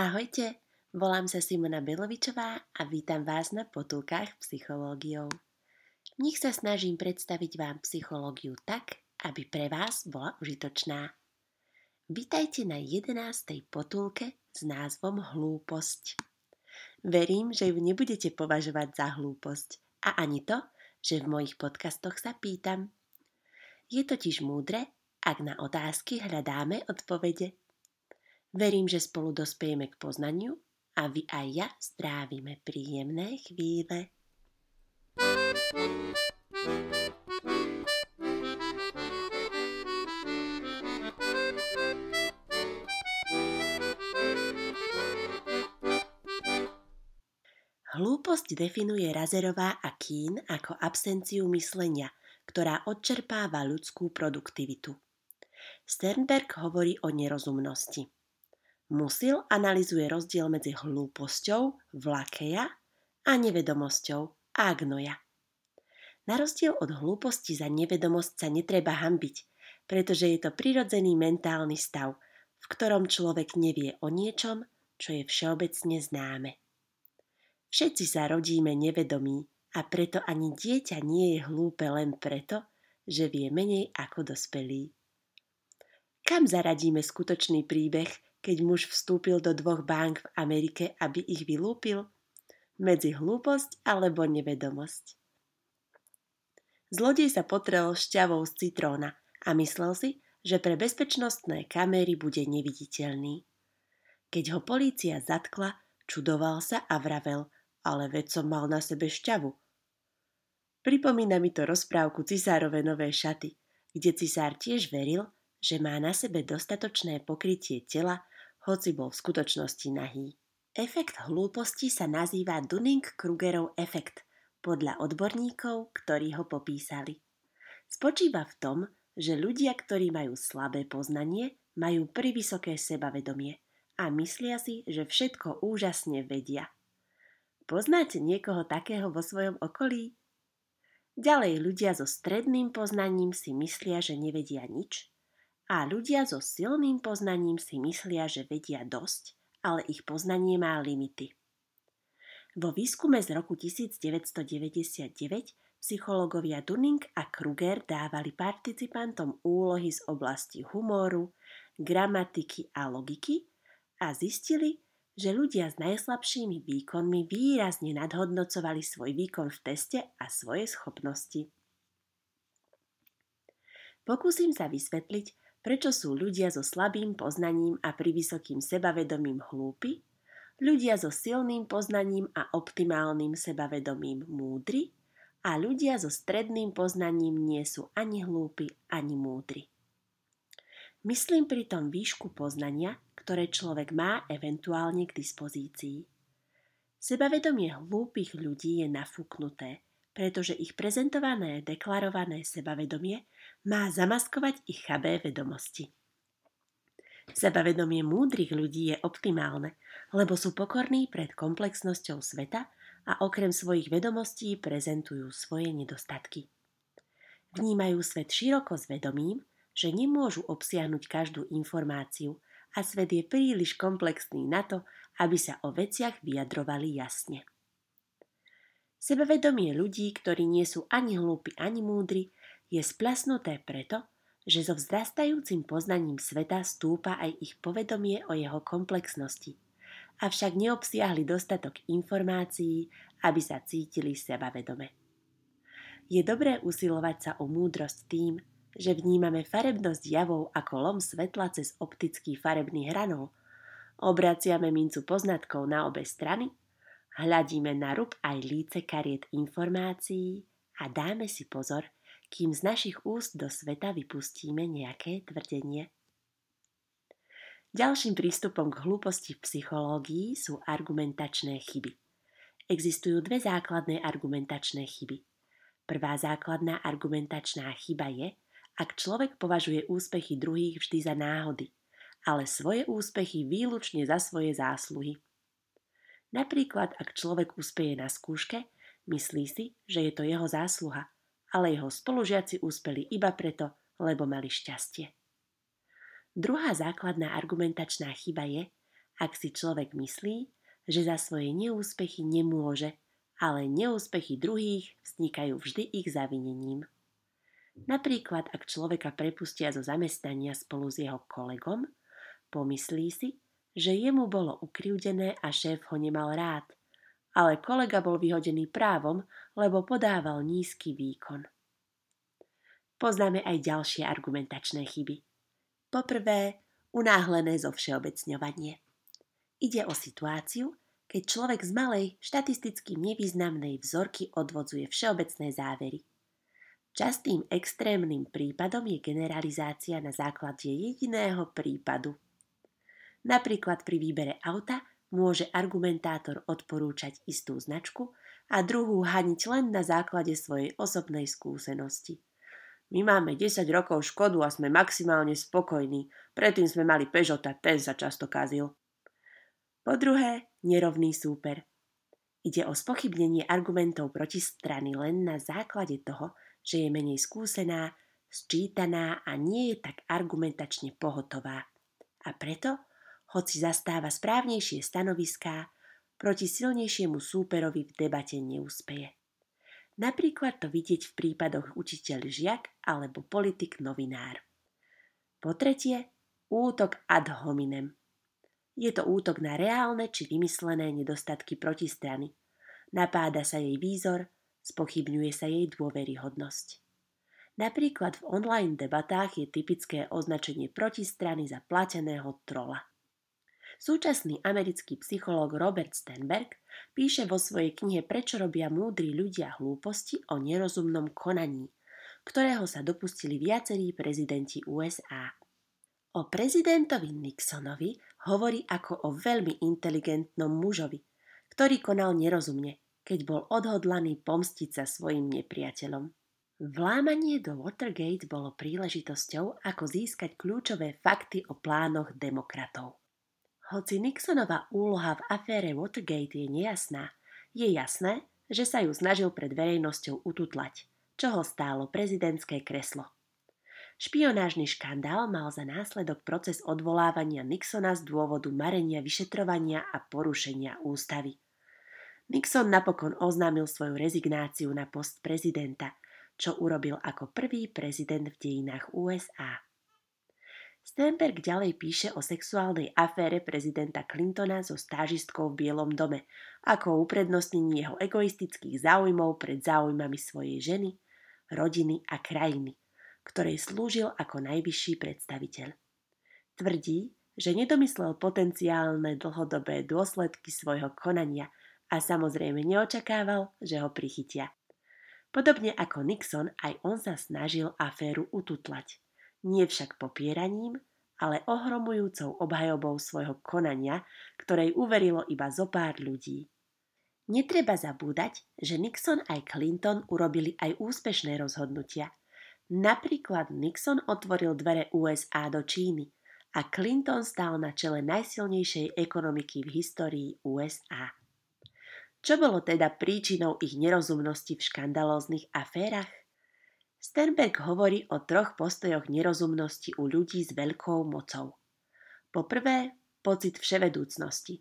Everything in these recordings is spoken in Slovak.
Ahojte, volám sa Simona Belovičová a vítam vás na potulkách psychológiou. V nich sa snažím predstaviť vám psychológiu tak, aby pre vás bola užitočná. Vítajte na 11. potulke s názvom Hlúposť. Verím, že ju nebudete považovať za hlúposť a ani to, že v mojich podcastoch sa pýtam. Je totiž múdre, ak na otázky hľadáme odpovede. Verím, že spolu dospejeme k poznaniu a vy aj ja strávime príjemné chvíle. Hlúposť definuje Razerová a Kín ako absenciu myslenia, ktorá odčerpáva ľudskú produktivitu. Sternberg hovorí o nerozumnosti. Musil analizuje rozdiel medzi hlúposťou, vlakeja a nevedomosťou, agnoja. Na rozdiel od hlúposti za nevedomosť sa netreba hambiť, pretože je to prirodzený mentálny stav, v ktorom človek nevie o niečom, čo je všeobecne známe. Všetci sa rodíme nevedomí a preto ani dieťa nie je hlúpe len preto, že vie menej ako dospelý. Kam zaradíme skutočný príbeh, keď muž vstúpil do dvoch bank v Amerike, aby ich vylúpil? Medzi hlúposť alebo nevedomosť. Zlodej sa potrel šťavou z citróna a myslel si, že pre bezpečnostné kamery bude neviditeľný. Keď ho polícia zatkla, čudoval sa a vravel, ale veď som mal na sebe šťavu. Pripomína mi to rozprávku Cisárove nové šaty, kde cisár tiež veril, že má na sebe dostatočné pokrytie tela, hoci bol v skutočnosti nahý. Efekt hlúposti sa nazýva Dunning-Krugerov efekt podľa odborníkov, ktorí ho popísali. Spočíva v tom, že ľudia, ktorí majú slabé poznanie, majú privysoké sebavedomie a myslia si, že všetko úžasne vedia. Poznáte niekoho takého vo svojom okolí? Ďalej ľudia so stredným poznaním si myslia, že nevedia nič a ľudia so silným poznaním si myslia, že vedia dosť, ale ich poznanie má limity. Vo výskume z roku 1999 psychológovia Dunning a Kruger dávali participantom úlohy z oblasti humoru, gramatiky a logiky a zistili, že ľudia s najslabšími výkonmi výrazne nadhodnocovali svoj výkon v teste a svoje schopnosti. Pokúsim sa vysvetliť, Prečo sú ľudia so slabým poznaním a privysokým sebavedomím hlúpi, ľudia so silným poznaním a optimálnym sebavedomím múdri a ľudia so stredným poznaním nie sú ani hlúpi, ani múdri. Myslím pri tom výšku poznania, ktoré človek má eventuálne k dispozícii. Sebavedomie hlúpych ľudí je nafúknuté, pretože ich prezentované deklarované sebavedomie má zamaskovať ich chabé vedomosti. Sebavedomie múdrych ľudí je optimálne, lebo sú pokorní pred komplexnosťou sveta a okrem svojich vedomostí prezentujú svoje nedostatky. Vnímajú svet široko s vedomím, že nemôžu obsiahnuť každú informáciu a svet je príliš komplexný na to, aby sa o veciach vyjadrovali jasne. Sebavedomie ľudí, ktorí nie sú ani hlúpi, ani múdri, je splasnuté preto, že so vzrastajúcim poznaním sveta stúpa aj ich povedomie o jeho komplexnosti. Avšak neobsiahli dostatok informácií, aby sa cítili sebavedome. Je dobré usilovať sa o múdrosť tým, že vnímame farebnosť javov ako lom svetla cez optický farebný hranol, obraciame mincu poznatkov na obe strany Hľadíme na rub aj líce kariet informácií a dáme si pozor, kým z našich úst do sveta vypustíme nejaké tvrdenie. Ďalším prístupom k hlúposti v psychológii sú argumentačné chyby. Existujú dve základné argumentačné chyby. Prvá základná argumentačná chyba je, ak človek považuje úspechy druhých vždy za náhody, ale svoje úspechy výlučne za svoje zásluhy. Napríklad, ak človek úspeje na skúške, myslí si, že je to jeho zásluha, ale jeho spolužiaci úspeli iba preto, lebo mali šťastie. Druhá základná argumentačná chyba je, ak si človek myslí, že za svoje neúspechy nemôže, ale neúspechy druhých vznikajú vždy ich zavinením. Napríklad, ak človeka prepustia zo zamestnania spolu s jeho kolegom, pomyslí si, že jemu bolo ukriúdené a šéf ho nemal rád, ale kolega bol vyhodený právom, lebo podával nízky výkon. Poznáme aj ďalšie argumentačné chyby. Poprvé, unáhlené zo všeobecňovanie. Ide o situáciu, keď človek z malej, štatisticky nevýznamnej vzorky odvodzuje všeobecné závery. Častým extrémnym prípadom je generalizácia na základe jediného prípadu. Napríklad pri výbere auta môže argumentátor odporúčať istú značku a druhú haniť len na základe svojej osobnej skúsenosti. My máme 10 rokov škodu a sme maximálne spokojní. Predtým sme mali Peugeota, ten sa často kazil. Po druhé, nerovný súper. Ide o spochybnenie argumentov protistrany len na základe toho, že je menej skúsená, sčítaná a nie je tak argumentačne pohotová. A preto, hoci zastáva správnejšie stanoviská, proti silnejšiemu súperovi v debate neúspeje. Napríklad to vidieť v prípadoch učiteľ žiak alebo politik novinár. Po tretie, útok ad hominem – je to útok na reálne či vymyslené nedostatky protistrany. Napáda sa jej výzor, spochybňuje sa jej dôveryhodnosť. Napríklad v online debatách je typické označenie protistrany za plateného trola. Súčasný americký psychológ Robert Stenberg píše vo svojej knihe Prečo robia múdri ľudia hlúposti o nerozumnom konaní, ktorého sa dopustili viacerí prezidenti USA. O prezidentovi Nixonovi hovorí ako o veľmi inteligentnom mužovi, ktorý konal nerozumne, keď bol odhodlaný pomstiť sa svojim nepriateľom. Vlámanie do Watergate bolo príležitosťou, ako získať kľúčové fakty o plánoch demokratov. Hoci Nixonova úloha v afére Watergate je nejasná, je jasné, že sa ju snažil pred verejnosťou ututlať, čo ho stálo prezidentské kreslo. Špionážny škandál mal za následok proces odvolávania Nixona z dôvodu marenia vyšetrovania a porušenia ústavy. Nixon napokon oznámil svoju rezignáciu na post prezidenta, čo urobil ako prvý prezident v dejinách USA. Stenberg ďalej píše o sexuálnej afére prezidenta Clintona so stážistkou v Bielom dome, ako o uprednostnení jeho egoistických záujmov pred záujmami svojej ženy, rodiny a krajiny ktorej slúžil ako najvyšší predstaviteľ. Tvrdí, že nedomyslel potenciálne dlhodobé dôsledky svojho konania a samozrejme neočakával, že ho prichytia. Podobne ako Nixon, aj on sa snažil aféru ututlať. Nie však popieraním, ale ohromujúcou obhajobou svojho konania, ktorej uverilo iba zo pár ľudí. Netreba zabúdať, že Nixon aj Clinton urobili aj úspešné rozhodnutia – Napríklad Nixon otvoril dvere USA do Číny a Clinton stál na čele najsilnejšej ekonomiky v histórii USA. Čo bolo teda príčinou ich nerozumnosti v škandalóznych aférach? Sternberg hovorí o troch postojoch nerozumnosti u ľudí s veľkou mocou. Po prvé, pocit vševedúcnosti.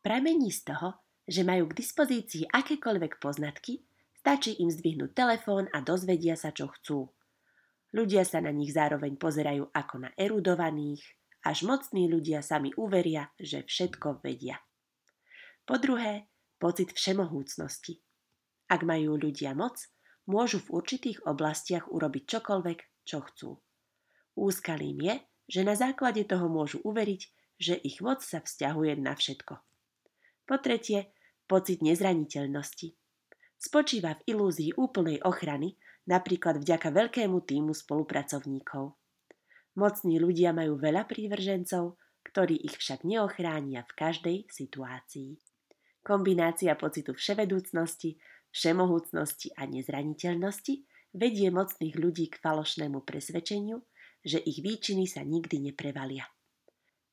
Pramení z toho, že majú k dispozícii akékoľvek poznatky, Stačí im zdvihnúť telefón a dozvedia sa, čo chcú. Ľudia sa na nich zároveň pozerajú ako na erudovaných, až mocní ľudia sami uveria, že všetko vedia. Po druhé, pocit všemohúcnosti. Ak majú ľudia moc, môžu v určitých oblastiach urobiť čokoľvek, čo chcú. Úskalým je, že na základe toho môžu uveriť, že ich moc sa vzťahuje na všetko. Po tretie, pocit nezraniteľnosti spočíva v ilúzii úplnej ochrany, napríklad vďaka veľkému týmu spolupracovníkov. Mocní ľudia majú veľa prívržencov, ktorí ich však neochránia v každej situácii. Kombinácia pocitu vševedúcnosti, všemohúcnosti a nezraniteľnosti vedie mocných ľudí k falošnému presvedčeniu, že ich výčiny sa nikdy neprevalia.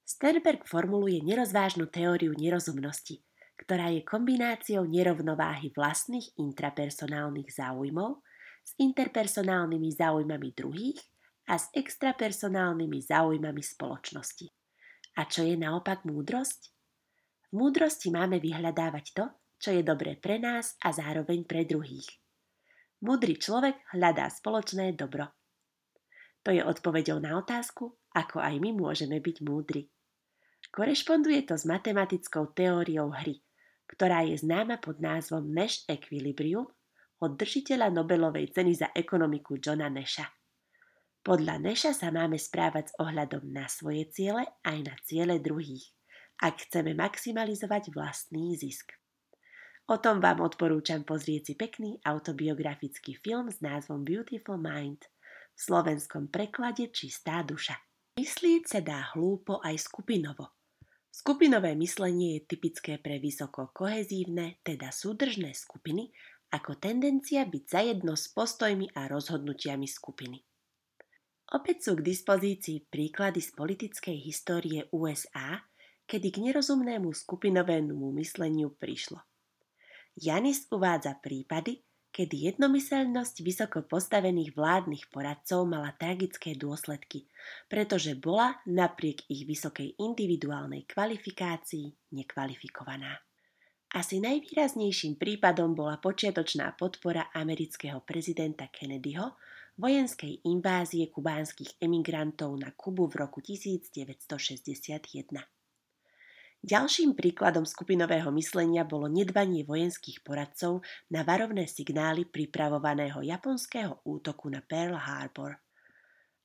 Sternberg formuluje nerozvážnu teóriu nerozumnosti, ktorá je kombináciou nerovnováhy vlastných intrapersonálnych záujmov s interpersonálnymi záujmami druhých a s extrapersonálnymi záujmami spoločnosti. A čo je naopak múdrosť? V múdrosti máme vyhľadávať to, čo je dobré pre nás a zároveň pre druhých. Múdry človek hľadá spoločné dobro. To je odpovedou na otázku, ako aj my môžeme byť múdri. Korešponduje to s matematickou teóriou hry, ktorá je známa pod názvom Nash Equilibrium od držiteľa Nobelovej ceny za ekonomiku Johna Nasha. Podľa Neša sa máme správať s ohľadom na svoje ciele aj na ciele druhých, ak chceme maximalizovať vlastný zisk. O tom vám odporúčam pozrieť si pekný autobiografický film s názvom Beautiful Mind, v slovenskom preklade Čistá duša. Myslieť sa dá hlúpo aj skupinovo. Skupinové myslenie je typické pre vysoko kohezívne, teda súdržné skupiny, ako tendencia byť zajedno s postojmi a rozhodnutiami skupiny. Opäť sú k dispozícii príklady z politickej histórie USA, kedy k nerozumnému skupinovému mysleniu prišlo. Janis uvádza prípady, kedy jednomyselnosť vysoko postavených vládnych poradcov mala tragické dôsledky, pretože bola napriek ich vysokej individuálnej kvalifikácii nekvalifikovaná. Asi najvýraznejším prípadom bola počiatočná podpora amerického prezidenta Kennedyho vojenskej invázie kubánskych emigrantov na Kubu v roku 1961. Ďalším príkladom skupinového myslenia bolo nedbanie vojenských poradcov na varovné signály pripravovaného japonského útoku na Pearl Harbor.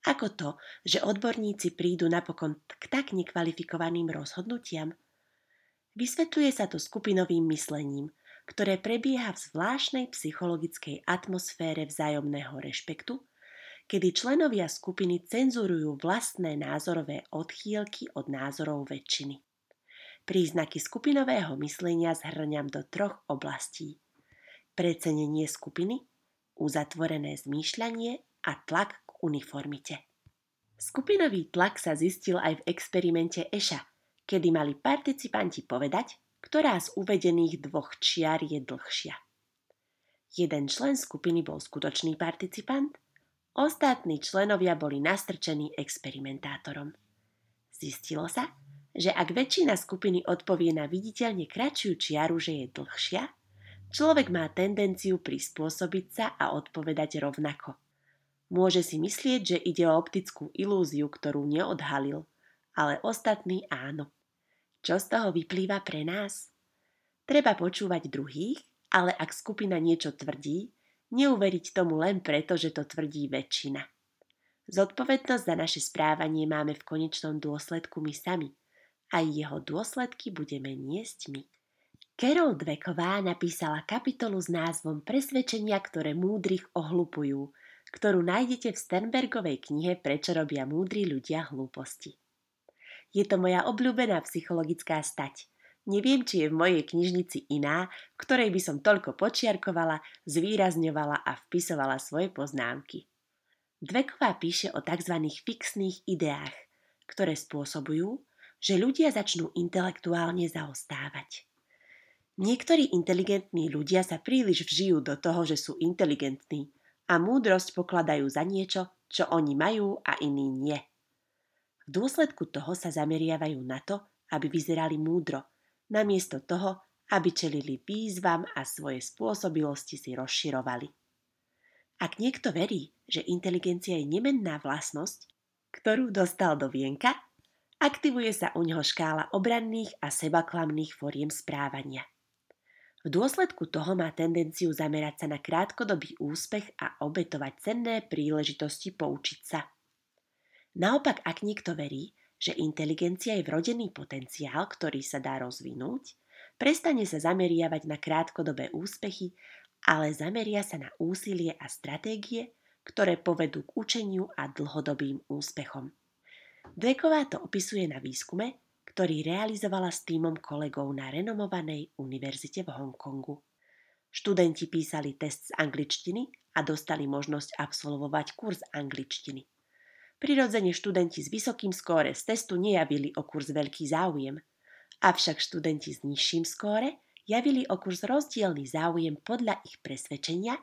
Ako to, že odborníci prídu napokon k tak nekvalifikovaným rozhodnutiam – Vysvetľuje sa to skupinovým myslením, ktoré prebieha v zvláštnej psychologickej atmosfére vzájomného rešpektu, kedy členovia skupiny cenzurujú vlastné názorové odchýlky od názorov väčšiny. Príznaky skupinového myslenia zhrňam do troch oblastí. Precenenie skupiny, uzatvorené zmýšľanie a tlak k uniformite. Skupinový tlak sa zistil aj v experimente Eša – kedy mali participanti povedať, ktorá z uvedených dvoch čiar je dlhšia. Jeden člen skupiny bol skutočný participant, ostatní členovia boli nastrčení experimentátorom. Zistilo sa, že ak väčšina skupiny odpovie na viditeľne kratšiu čiaru, že je dlhšia, človek má tendenciu prispôsobiť sa a odpovedať rovnako. Môže si myslieť, že ide o optickú ilúziu, ktorú neodhalil, ale ostatní áno. Čo z toho vyplýva pre nás? Treba počúvať druhých, ale ak skupina niečo tvrdí, neuveriť tomu len preto, že to tvrdí väčšina. Zodpovednosť za naše správanie máme v konečnom dôsledku my sami. Aj jeho dôsledky budeme niesť my. Carol Dweková napísala kapitolu s názvom Presvedčenia, ktoré múdrych ohlupujú, ktorú nájdete v Sternbergovej knihe Prečo robia múdri ľudia hlúposti. Je to moja obľúbená psychologická stať. Neviem, či je v mojej knižnici iná, v ktorej by som toľko počiarkovala, zvýrazňovala a vpisovala svoje poznámky. Dveková píše o tzv. fixných ideách, ktoré spôsobujú, že ľudia začnú intelektuálne zaostávať. Niektorí inteligentní ľudia sa príliš vžijú do toho, že sú inteligentní a múdrosť pokladajú za niečo, čo oni majú a iní nie. V dôsledku toho sa zameriavajú na to, aby vyzerali múdro, namiesto toho, aby čelili výzvam a svoje spôsobilosti si rozširovali. Ak niekto verí, že inteligencia je nemenná vlastnosť, ktorú dostal do vienka, aktivuje sa u neho škála obranných a sebaklamných foriem správania. V dôsledku toho má tendenciu zamerať sa na krátkodobý úspech a obetovať cenné príležitosti poučiť sa. Naopak, ak niekto verí, že inteligencia je vrodený potenciál, ktorý sa dá rozvinúť, prestane sa zameriavať na krátkodobé úspechy, ale zameria sa na úsilie a stratégie, ktoré povedú k učeniu a dlhodobým úspechom. Dweková to opisuje na výskume, ktorý realizovala s týmom kolegov na renomovanej univerzite v Hongkongu. Študenti písali test z angličtiny a dostali možnosť absolvovať kurz angličtiny. Prirodzene študenti s vysokým skóre z testu nejavili o kurz veľký záujem, avšak študenti s nižším skóre javili o kurz rozdielný záujem podľa ich presvedčenia,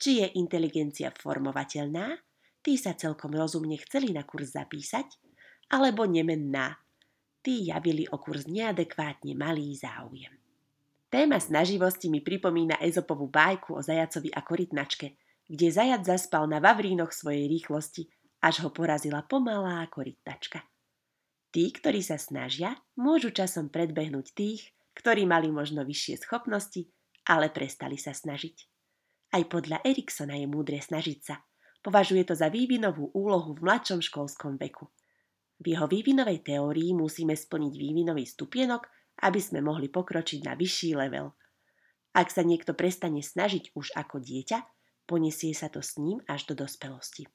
či je inteligencia formovateľná, tí sa celkom rozumne chceli na kurz zapísať, alebo nemenná, tí javili o kurz neadekvátne malý záujem. Téma snaživosti mi pripomína Ezopovú bájku o zajacovi a korytnačke, kde zajac zaspal na vavrínoch svojej rýchlosti, až ho porazila pomalá korytnačka. Tí, ktorí sa snažia, môžu časom predbehnúť tých, ktorí mali možno vyššie schopnosti, ale prestali sa snažiť. Aj podľa Eriksona je múdre snažiť sa. Považuje to za vývinovú úlohu v mladšom školskom veku. V jeho vývinovej teórii musíme splniť vývinový stupienok, aby sme mohli pokročiť na vyšší level. Ak sa niekto prestane snažiť už ako dieťa, poniesie sa to s ním až do dospelosti.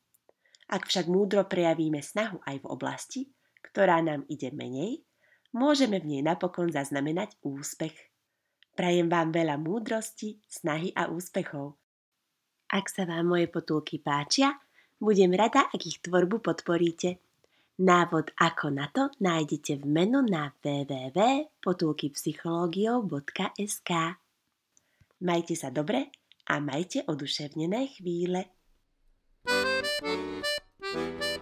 Ak však múdro prejavíme snahu aj v oblasti, ktorá nám ide menej, môžeme v nej napokon zaznamenať úspech. Prajem vám veľa múdrosti, snahy a úspechov. Ak sa vám moje potulky páčia, budem rada, ak ich tvorbu podporíte. Návod ako na to nájdete v menu na www.potulkypsychologiou.sk Majte sa dobre a majte oduševnené chvíle. thank you